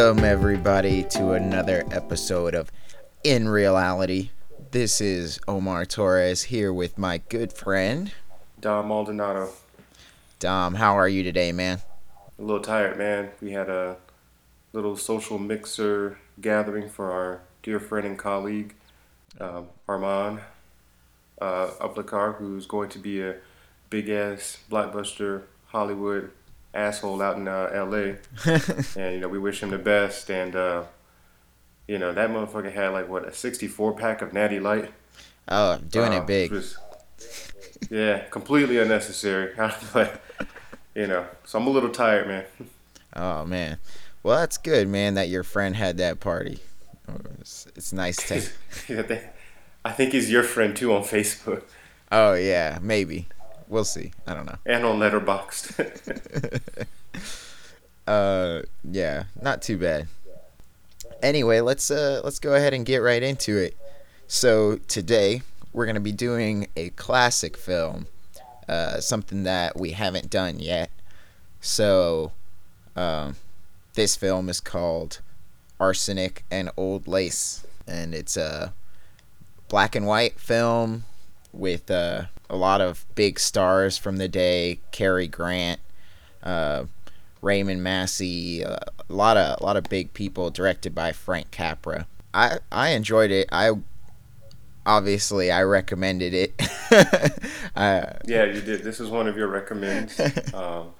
Welcome, everybody, to another episode of In Reality. This is Omar Torres here with my good friend, Dom Maldonado. Dom. How are you today, man? A little tired, man. We had a little social mixer gathering for our dear friend and colleague, um, Armand uh, Ablikar, who's going to be a big ass blockbuster Hollywood asshole out in uh, L.A. and you know we wish him the best. And uh, you know that motherfucker had like what a 64 pack of Natty Light. Oh, doing Uh, it big. was- yeah, completely unnecessary. but you know, so I'm a little tired, man. Oh man. Well, that's good, man. That your friend had that party. It's, it's nice to. I think- I think he's your friend too on Facebook Oh yeah, maybe. We'll see. I don't know. and on Letterboxd. uh, yeah, not too bad. Anyway, let's uh let's go ahead and get right into it. So today we're gonna be doing a classic film, uh, something that we haven't done yet. So, um, this film is called Arsenic and Old Lace, and it's a black and white film with uh, a lot of big stars from the day: Cary Grant, uh, Raymond Massey, uh, a lot of a lot of big people. Directed by Frank Capra. I I enjoyed it. I obviously I recommended it. uh, yeah, you did. This is one of your recommends. Um,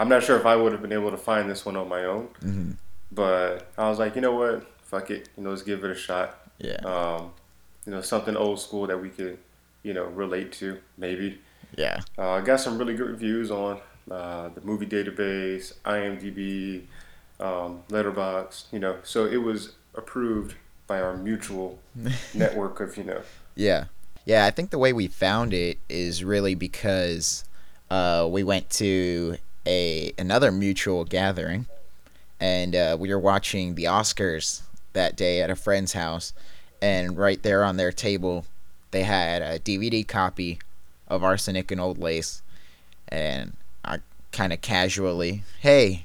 I'm not sure if I would have been able to find this one on my own, mhm, but I was like, you know what? Fuck it. You know, let's give it a shot. Yeah. Um, you know, something old school that we could, you know, relate to maybe. Yeah. Uh, I got some really good reviews on uh, the movie database, IMDb, um, Letterbox. You know, so it was approved by our mutual network of you know. Yeah. Yeah, I think the way we found it is really because uh, we went to a another mutual gathering and uh, we were watching the Oscars that day at a friend's house and right there on their table they had a DVD copy of Arsenic and Old Lace and I kind of casually, "Hey,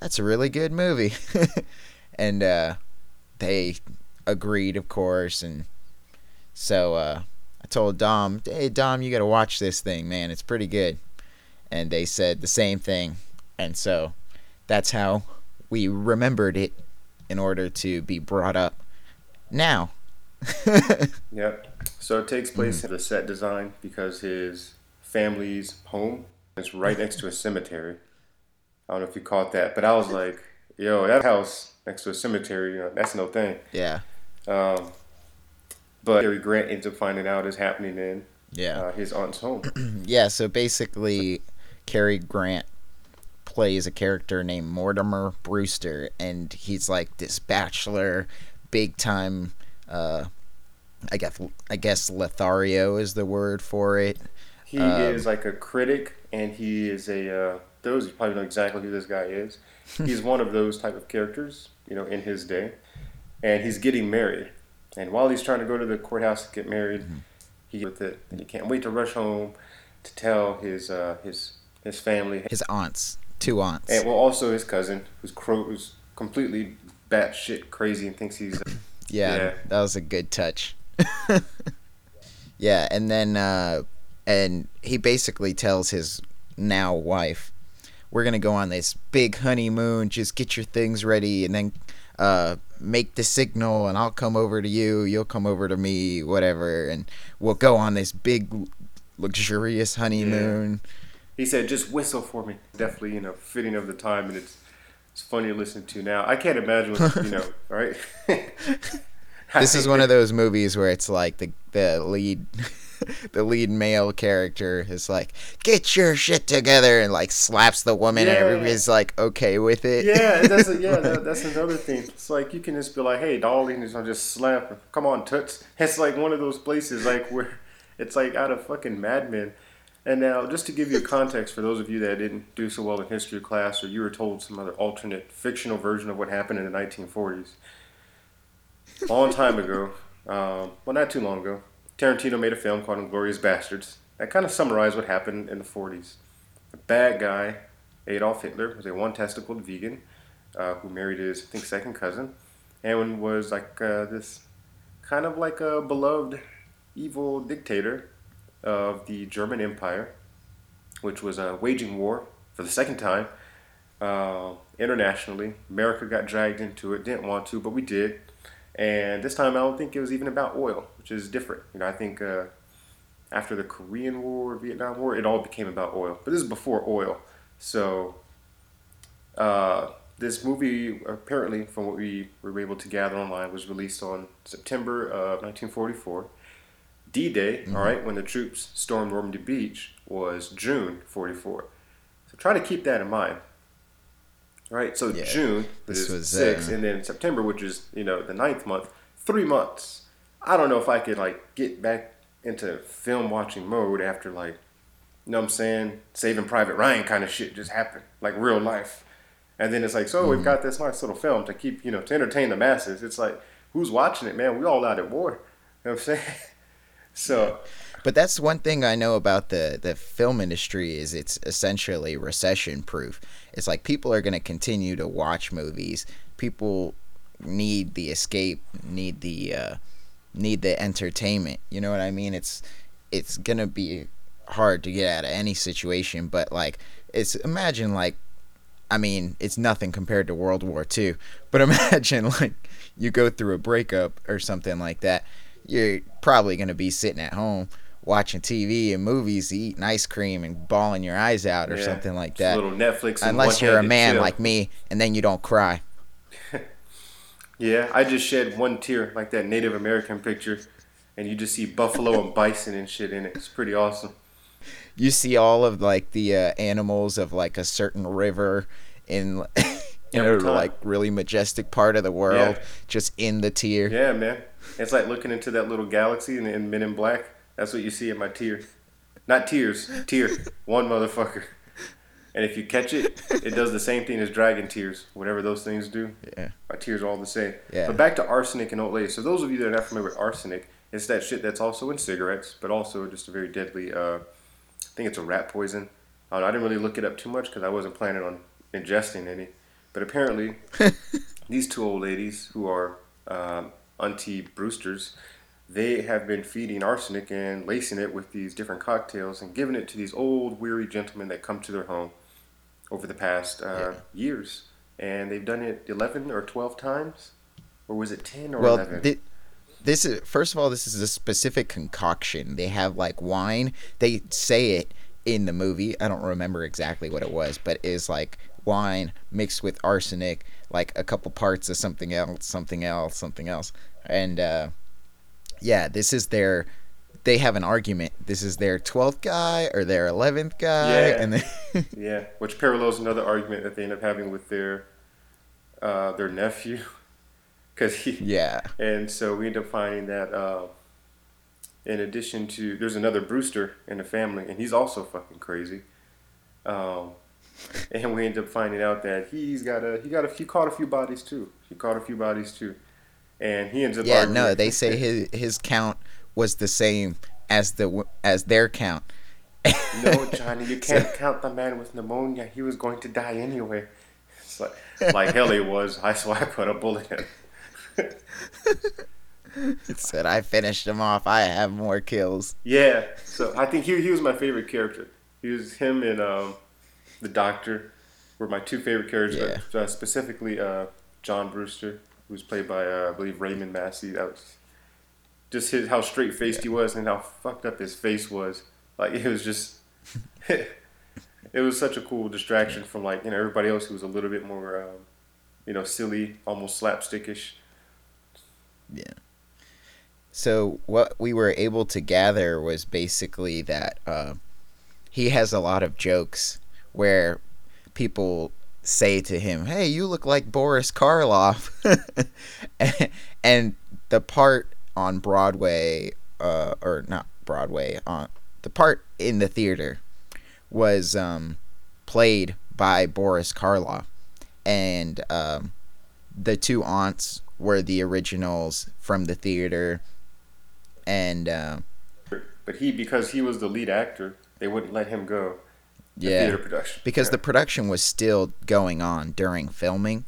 that's a really good movie." and uh, they agreed, of course, and so uh, I told Dom, "Hey Dom, you got to watch this thing, man. It's pretty good." And they said the same thing, and so that's how we remembered it in order to be brought up now. Yep. So it takes place in the set design because his family's home is right next to a cemetery. I don't know if you caught that, but I was like, "Yo, that house next to a cemetery, you know, that's no thing." yeah, Um, but Cary Grant ends up finding out is happening in yeah, uh, his aunt's home. yeah. So basically, Cary Grant plays a character named Mortimer Brewster, and he's like this bachelor, big time. Uh, I guess I guess Lothario is the word for it. He Um, is like a critic, and he is a. Uh, those you probably know exactly who this guy is. He's one of those type of characters, you know, in his day, and he's getting married. And while he's trying to go to the courthouse to get married, he with it, and he can't wait to rush home to tell his uh, his his family, His aunts, two aunts. and well, also his cousin, who's cro- who's completely batshit crazy and thinks he's. Yeah, Yeah. that was a good touch. yeah, and then uh and he basically tells his now wife, "We're going to go on this big honeymoon, just get your things ready and then uh make the signal and I'll come over to you, you'll come over to me, whatever, and we'll go on this big luxurious honeymoon." He said, "Just whistle for me." Definitely, you know, fitting of the time, and it's it's funny to listen to now. I can't imagine, what, you know, right? This is one of those movies where it's like the the lead the lead male character is like, "Get your shit together," and like slaps the woman, and everybody's like okay with it. yeah, that's a, yeah, that, that's another thing. It's like you can just be like, "Hey, darling," and just slap her. Come on, toots. It's like one of those places like where it's like out of fucking Mad Men. And now, just to give you context for those of you that didn't do so well in history class, or you were told some other alternate fictional version of what happened in the 1940s, a long time ago, um, well, not too long ago, Tarantino made a film called *Inglourious Basterds* that kind of summarized what happened in the 40s. The bad guy, Adolf Hitler, was a one-testicled vegan uh, who married his, I think, second cousin, and was like uh, this kind of like a beloved evil dictator of the German Empire, which was uh, waging war for the second time uh, internationally. America got dragged into it, didn't want to, but we did. And this time, I don't think it was even about oil, which is different. You know, I think uh, after the Korean War, Vietnam War, it all became about oil. But this is before oil, so uh, this movie, apparently, from what we were able to gather online, was released on September of 1944. D Day, mm-hmm. all right, when the troops stormed Normandy Beach, was June 44. So try to keep that in mind. Right, so yeah, June this was six, uh, and then September, which is you know the ninth month, three months. I don't know if I could like get back into film watching mode after like, you know what I'm saying, Saving Private Ryan kind of shit just happened, like real life. And then it's like, so mm-hmm. we've got this nice little film to keep, you know, to entertain the masses. It's like, who's watching it, man? We all out at war. You know what I'm saying? so. But that's one thing I know about the, the film industry is it's essentially recession proof. It's like people are going to continue to watch movies. People need the escape, need the uh, need the entertainment. You know what I mean? It's it's going to be hard to get out of any situation, but like it's imagine like I mean, it's nothing compared to World War II. But imagine like you go through a breakup or something like that. You're probably going to be sitting at home watching TV and movies, eating ice cream and bawling your eyes out or yeah, something like that. little Netflix. Unless you're a man chill. like me, and then you don't cry. yeah, I just shed one tear like that Native American picture, and you just see buffalo and bison and shit in it. It's pretty awesome you see all of like the uh, animals of like a certain river in in a like really majestic part of the world, yeah. just in the tear. Yeah, man. It's like looking into that little galaxy in, in Men in Black. That's what you see in my tear. Not tears, tear. One motherfucker. And if you catch it, it does the same thing as dragon tears, whatever those things do. Yeah. My tears are all the same. Yeah. But back to arsenic and old lady. So those of you that are not familiar with arsenic, it's that shit that's also in cigarettes, but also just a very deadly uh, I think it's a rat poison. I, know, I didn't really look it up too much because I wasn't planning on ingesting any. But apparently, these two old ladies who are um, Auntie Brewsters, they have been feeding arsenic and lacing it with these different cocktails and giving it to these old, weary gentlemen that come to their home over the past uh, yeah. years. And they've done it 11 or 12 times? Or was it 10 or well, 11? Th- this is first of all this is a specific concoction they have like wine they say it in the movie i don't remember exactly what it was but is like wine mixed with arsenic like a couple parts of something else something else something else and uh, yeah this is their they have an argument. This is their 12th guy or their 11th guy yeah. and then yeah which parallels another argument that they end up having with their uh, their nephew. Because he yeah. and so we end up finding that uh, in addition to there's another brewster in the family and he's also fucking crazy. Um, and we end up finding out that he's got a he got a he caught a few bodies too. He caught a few bodies too and he ends up yeah no they say his his count was the same as the as their count no johnny you can't so, count the man with pneumonia he was going to die anyway it's like like hell he was i so i put a bullet in it said I finished him off. I have more kills. Yeah, so I think he he was my favorite character. He was him and um, the Doctor were my two favorite characters. Yeah. Uh, specifically, uh, John Brewster, who was played by uh, I believe Raymond Massey. That was just his how straight faced yeah. he was and how fucked up his face was. Like it was just. it was such a cool distraction from like you know everybody else who was a little bit more um, you know silly almost slapstickish yeah. So what we were able to gather was basically that uh, he has a lot of jokes where people say to him, "Hey, you look like Boris Karloff," and the part on Broadway, uh, or not Broadway, on the part in the theater was um, played by Boris Karloff, and um, the two aunts were the originals from the theater, and uh, but he because he was the lead actor, they wouldn't let him go. Yeah, theater production because yeah. the production was still going on during filming,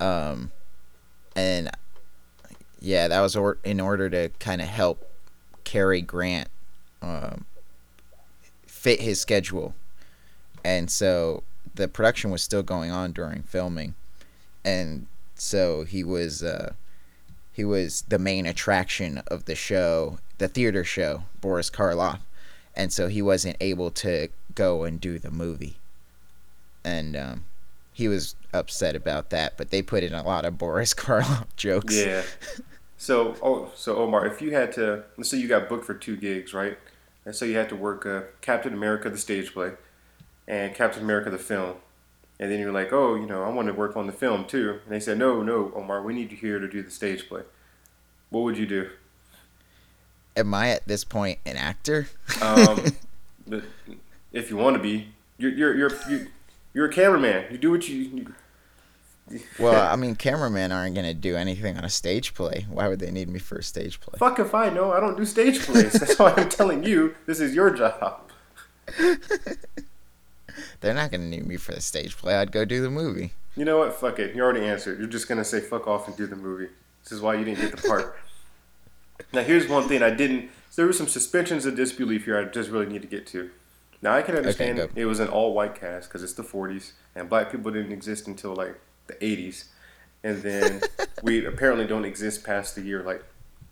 Um, and yeah, that was or- in order to kind of help Cary Grant um, fit his schedule. And so the production was still going on during filming. And so he was uh, he was the main attraction of the show, the theater show, Boris Karloff. And so he wasn't able to go and do the movie. And um, he was upset about that, but they put in a lot of Boris Karloff jokes. Yeah. So, oh, so Omar, if you had to, let's say you got booked for two gigs, right? And so you had to work uh, Captain America the stage play and Captain America the film, and then you're like, oh, you know, I want to work on the film too, and they said, no, no, Omar, we need you here to do the stage play. What would you do? Am I at this point an actor? Um, but if you want to be, you're you're you're you're, you're a cameraman. You do what you. you well, I mean, cameramen aren't gonna do anything on a stage play. Why would they need me for a stage play? Fuck if I know. I don't do stage plays. That's why I'm telling you this is your job. They're not gonna need me for the stage play. I'd go do the movie. You know what? Fuck it. You already answered. You're just gonna say fuck off and do the movie. This is why you didn't get the part. now here's one thing I didn't. There were some suspensions of disbelief here. I just really need to get to. Now I can understand Okay, it was an all-white cast because it's the 40s and black people didn't exist until like the 80s, and then we apparently don't exist past the year like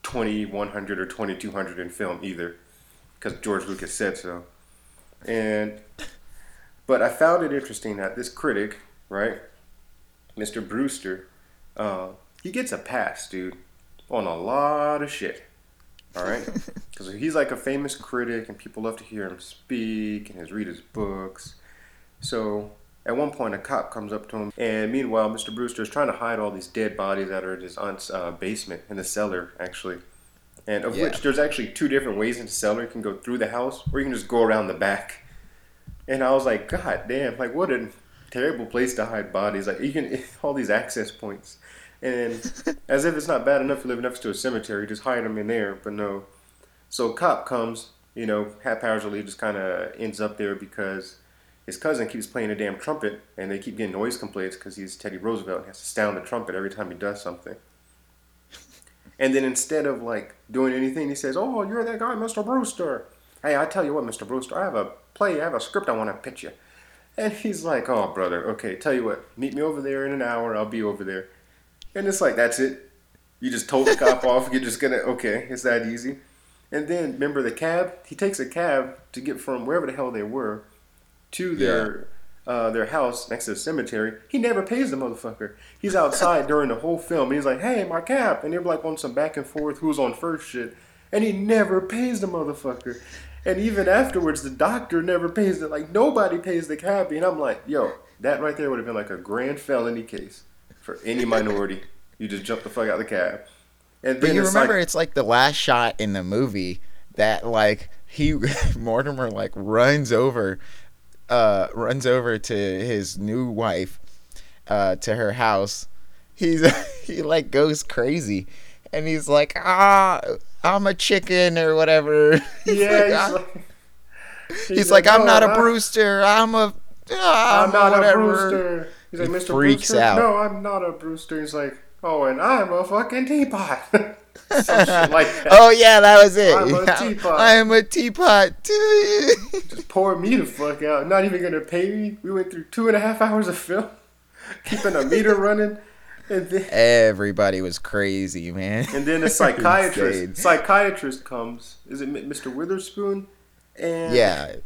2100 or 2200 in film either, because George Lucas said so. And but I found it interesting that this critic, right, Mr. Brewster, uh, he gets a pass, dude, on a lot of shit. All right, because he's like a famous critic, and people love to hear him speak and his read his books. So at one point, a cop comes up to him, and meanwhile, Mr. Brewster is trying to hide all these dead bodies that are in his aunt's uh, basement in the cellar, actually. And of Yeah. which there's actually two different ways into the cellar. You can go through the house, or you can just go around the back. And I was like, God damn, like what a terrible place to hide bodies. Like you can all these access points. And as if it's not bad enough to live next to a cemetery, just hide them in there. But no. So a cop comes, you know, haphazardly just kind of ends up there because his cousin keeps playing a damn trumpet, and they keep getting noise complaints because he's Teddy Roosevelt and has to sound the trumpet every time he does something. And then instead of like doing anything, he says, "Oh, you're that guy, Mr. Brewster. Hey, I tell you what, Mr. Brewster, I have a play, I have a script I want to pitch you." And he's like, "Oh, brother, okay, tell you what, meet me over there in an hour. I'll be over there." And it's like, that's it. You just told the cop off. You're just gonna okay, it's that easy. And then remember the cab? He takes a cab to get from wherever the hell they were to their uh, their house next to the cemetery. He never pays the motherfucker. He's outside during the whole film. He's like, "Hey, my cab," and they're like on some back and forth, who's on first shit, and he never pays the motherfucker. And even afterwards, the doctor never pays it. Like nobody pays the cabbie, and I'm like, "Yo, that right there would have been like a grand felony case for any minority. You just jump the fuck out of the cab." And But you it's remember, like, it's like the last shot in the movie that like he Mortimer like runs over, uh, runs over to his new wife, uh, to her house. He's he like goes crazy, and he's like, ah, I'm a chicken or whatever. He's yeah, like, he's "Ah." like, He's like, I'm "No, not a Brewster. I'm a. I'm not whatever." a Brewster. He's like, He Mr. freaks Brewster? out. No, I'm not a Brewster. He's like, oh, and I'm a fucking teapot. Like. Oh yeah, that was it. I'm a teapot. I'm a teapot. Just pour me the fuck out. Not even gonna pay me. We went through two and a half hours of film, keeping a meter running, and then Everybody was crazy, man. and then a psychiatrist psychiatrist comes. Is it Mr. Witherspoon? And Yeah,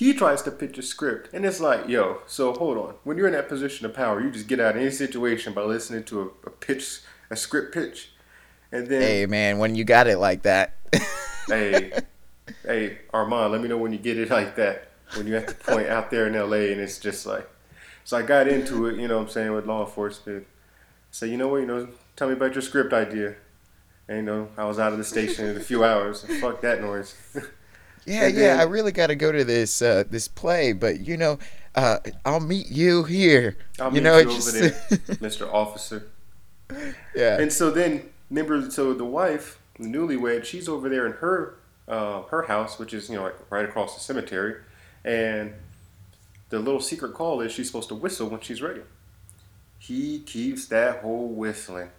he tries to pitch a script, and it's like, yo, so hold on. When you're in that position of power, you just get out of any situation by listening to a, a pitch, a script pitch, and then hey man, when you got it like that. hey, hey, Armand, let me know when you get it like that. When you're at the point out there in LA and it's just like, so I got into it, you know what I'm saying, with law enforcement. So, you know what, you know, tell me about your script idea. And, you know, I was out of the station in a few hours. Fuck that noise. yeah, And yeah, then- I really got to go to this uh, this play, but you know, uh, I'll meet you here. I'll you meet know, you just over there, Mr. Officer. yeah, And so then, remember, so the wife, the newlywed, she's over there in her uh, her house, which is you know like right across the cemetery, and the little secret call is she's supposed to whistle when she's ready. he keeps that whole whistling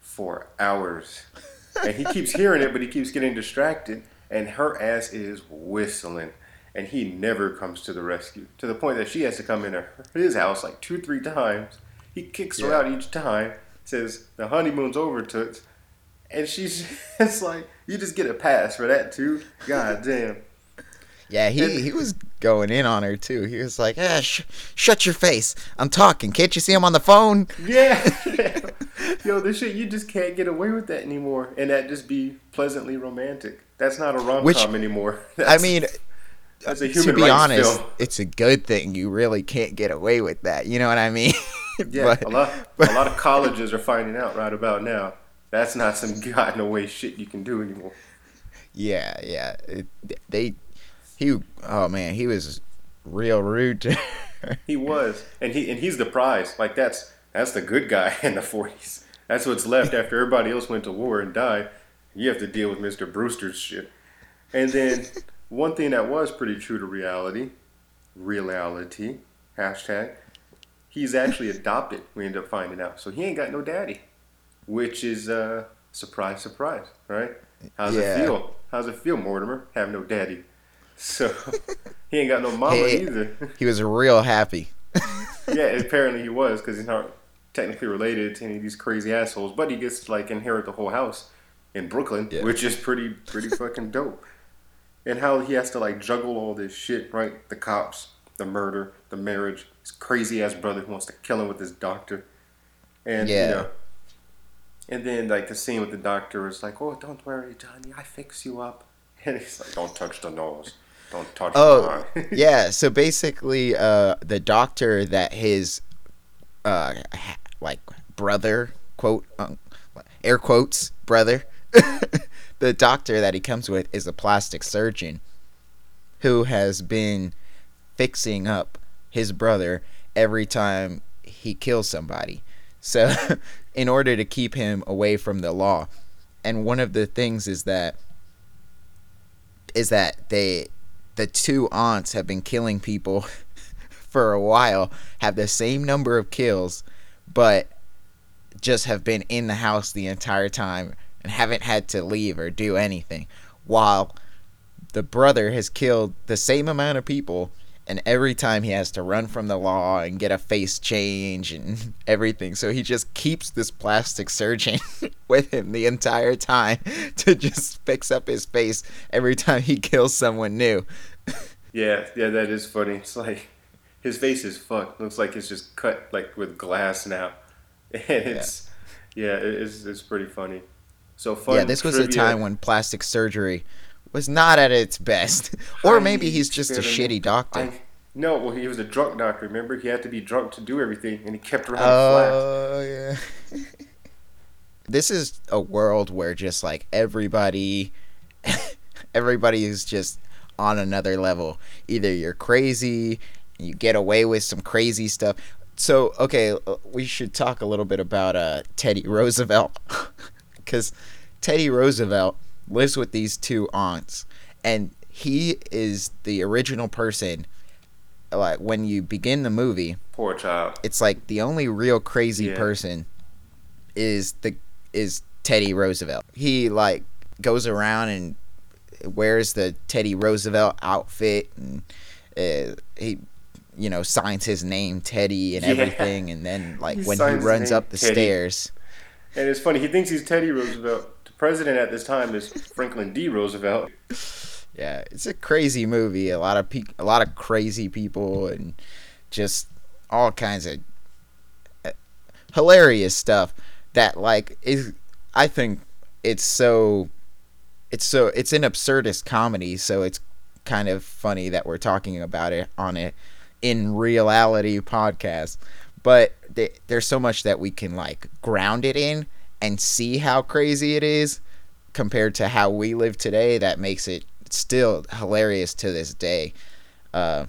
for hours. and he keeps hearing it, but he keeps getting distracted. And her ass is whistling. And he never comes to the rescue. To the point that she has to come into his house like two, three times. He kicks her out each time, says, The honeymoon's over, Toots. And she's it's like, you just get a pass for that, too. God damn. Yeah, he, he was going in on her too. He was like, "Ah, sh- shut your face! I'm talking. Can't you see I'm on the phone?" Yeah. Yo, this shit, you just can't get away with that anymore. And that just be pleasantly romantic. That's not a rom com anymore. I mean, that's a uh, to human be honest, film. it's a good thing. You really can't get away with that. You know what I mean? Yeah, But- a lot, but- a lot of colleges are finding out right about now. That's not some god away shit you can do anymore. Yeah, yeah. It, they, he, oh man, he was real rude to her. He was, and he and he's the prize. Like that's that's the good guy in the forties. That's what's left after everybody else went to war and died. You have to deal with Mister Brewster's shit. And then one thing that was pretty true to reality, reality hashtag, he's actually adopted. We end up finding out, so he ain't got no daddy, which is uh surprise, surprise, right? How's Yeah. it feel? How's it feel, Mortimer? Have no daddy. So he ain't got no mama Hey. either. He was real happy. yeah, apparently he was because he's not technically related to any of these crazy assholes, but he gets to, like inherit the whole house in Brooklyn, Yeah. which is pretty pretty fucking dope. And how he has to like juggle all this shit, right? The cops, the murder, the marriage, his crazy ass brother who wants to kill him with his doctor, and Yeah. you know, and then like the scene with the doctor is like, "Oh, don't worry, Johnny, I fix you up," and he's like, "Don't touch the nose, don't touch Oh, the eye." yeah. So basically, uh, the doctor that his, uh, like brother, quote, um, air quotes, brother, the doctor that he comes with is a plastic surgeon, who has been fixing up his brother every time he kills somebody. So, in order to keep him away from the law, and one of the things is that is that they the two aunts have been killing people for a while, have the same number of kills, but just have been in the house the entire time and haven't had to leave or do anything. While the brother has killed the same amount of people, and every time he has to run from the law and get a face change and everything. So he just keeps this plastic surgeon with him the entire time to just fix up his face every time he kills someone new. Yeah, yeah, that is funny. It's like his face is fucked. Looks like it's just cut like with glass now, and it's yeah, it- it's it's pretty funny. So fun. yeah, this was a time when plastic surgery was not at its best. or maybe he's just a shitty doctor. I, no, well, he was a drunk doctor. Remember, he had to be drunk to do everything, and he kept around oh, flat. Oh yeah. this is a world where just like everybody, everybody is just on another level. Either you're crazy, you get away with some crazy stuff. So okay, uh, we should talk a little bit about uh, Teddy Roosevelt, because Teddy Roosevelt lives with these two aunts, and he is the original person. Like when you begin the movie, Poor child. it's like the only real crazy Yeah. person is the is Teddy Roosevelt. He like goes around and wears the Teddy Roosevelt outfit and uh, he you know signs his name Teddy and Yeah. everything and then like He when he runs up the Teddy. stairs And it's funny. He thinks he's Teddy Roosevelt. The president at this time is Franklin D. Roosevelt. yeah it's a crazy movie a lot of pe- a lot of crazy people and just all kinds of uh, hilarious stuff that like is I think it's so it's so it's an absurdist comedy so it's kind of funny that we're talking about it on it in reality podcast but th- there's so much that we can like ground it in and see how crazy it is compared to how we live today that makes it still hilarious to this day uh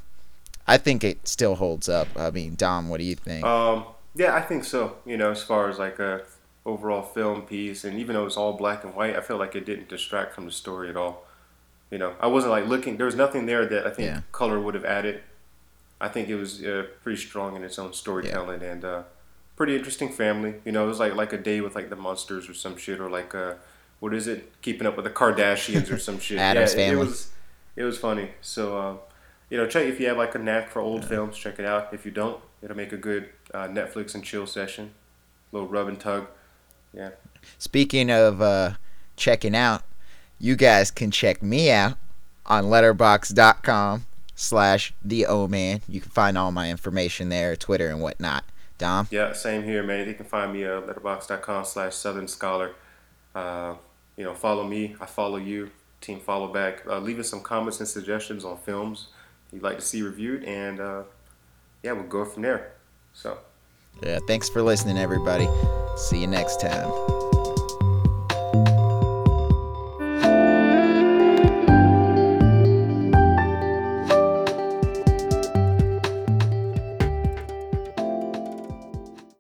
I think it still holds up. I mean, Dom, what do you think? Um, yeah, I think so. You know, as far as like a overall film piece, and even though it's all black and white, I feel like it didn't distract from the story at all. You know, I wasn't like looking. There was nothing there that I think Yeah. color would have added. I think it was uh, pretty strong in its own storytelling, and uh, pretty interesting family. You know, it was like like a day with like the monsters or some shit, or like uh, what is it? Keeping up with the Kardashians or some shit. Addams yeah, it- Family. It was it was funny. So uh, you know, check if you have like a knack for old films, check it out. If you don't, it'll make a good uh, Netflix and chill session. little rub and tug. Yeah. Speaking of uh, checking out, you guys can check me out on letterbox.com slash the O man. You can find all my information there, Twitter and whatnot. Dom? Yeah, same here, man. You can find me at letterbox.com slash Southern Scholar. Uh, you know, follow me. I follow you. Team follow back. Uh, leave us some comments and suggestions on films you'd like to see reviewed, and uh, yeah, we'll go from there. So. Yeah, thanks for listening, everybody. See you next time.